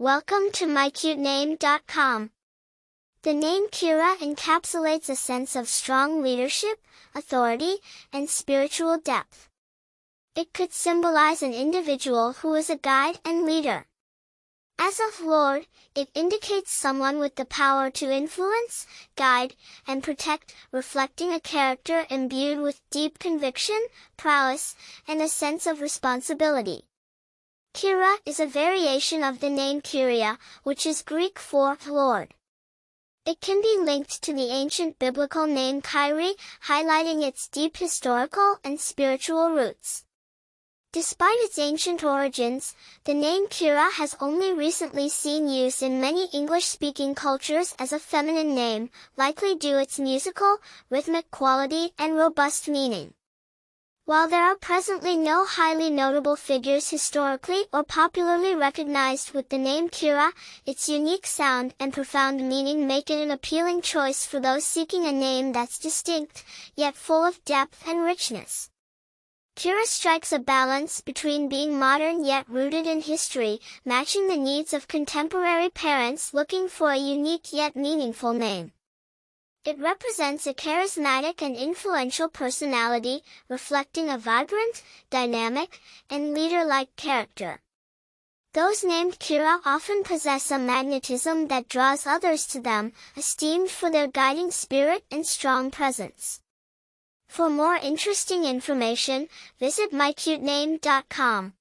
Welcome to mycutename.com. The name Kyrah encapsulates a sense of strong leadership, authority, and spiritual depth. It could symbolize an individual who is a guide and leader. As of Lord, it indicates someone with the power to influence, guide, and protect, reflecting a character imbued with deep conviction, prowess, and a sense of responsibility. Kyrah is a variation of the name Kyria, which is Greek for Lord. It can be linked to the ancient biblical name Kyrie, highlighting its deep historical and spiritual roots. Despite its ancient origins, the name Kyrah has only recently seen use in many English-speaking cultures as a feminine name, likely due its musical, rhythmic quality and robust meaning. While there are presently no highly notable figures historically or popularly recognized with the name Kyrah, its unique sound and profound meaning make it an appealing choice for those seeking a name that's distinct, yet full of depth and richness. Kyrah strikes a balance between being modern yet rooted in history, matching the needs of contemporary parents looking for a unique yet meaningful name. It represents a charismatic and influential personality, reflecting a vibrant, dynamic, and leader-like character. Those named Kyrah often possess a magnetism that draws others to them, esteemed for their guiding spirit and strong presence. For more interesting information, visit mycutename.com.